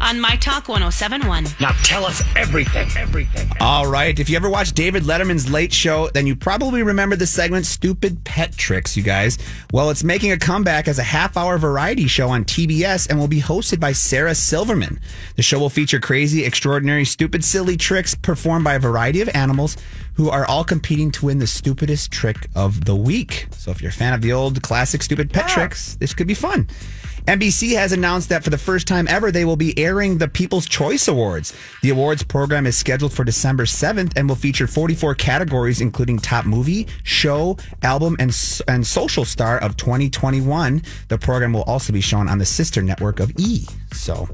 on My Talk 1071. Now tell us everything, everything. All right. If you ever watched David Letterman's Late Show, then you probably remember the segment Stupid Pet Tricks, you guys. Well, it's making a comeback as a half hour variety show on TBS and will be hosted by Sarah Silverman. The show will feature crazy, extraordinary, stupid, silly tricks performed by a variety of animals who are all competing to win the stupidest trick of the week. So if you're a fan of the old classic stupid pet tricks, this could be fun. NBC has announced that for the first time ever, they will be airing the People's Choice Awards. The awards program is scheduled for December 7th and will feature 44 categories, including top movie, show, album, and, and social star of 2021. The program will also be shown on the sister network of E! So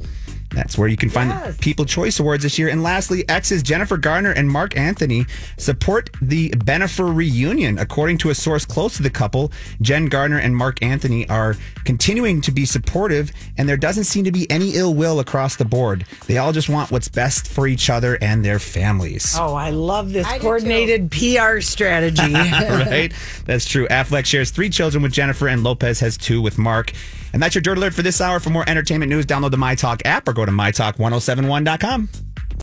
that's where you can find Yes. the People Choice Awards this year. And lastly, exes Jennifer Garner and Marc Anthony support the Bennifer reunion. According to a source close to the couple, Jen Garner and Marc Anthony are continuing to be supportive, and there doesn't seem to be any ill will across the board. They all just want what's best for each other and their families. Oh, I love this I coordinated PR strategy. right? That's true. Affleck shares three children with Jennifer, and Lopez has two with Mark. And that's your dirt alert for this hour. For more entertainment news, download the My Talk app or go to mytalk1071.com.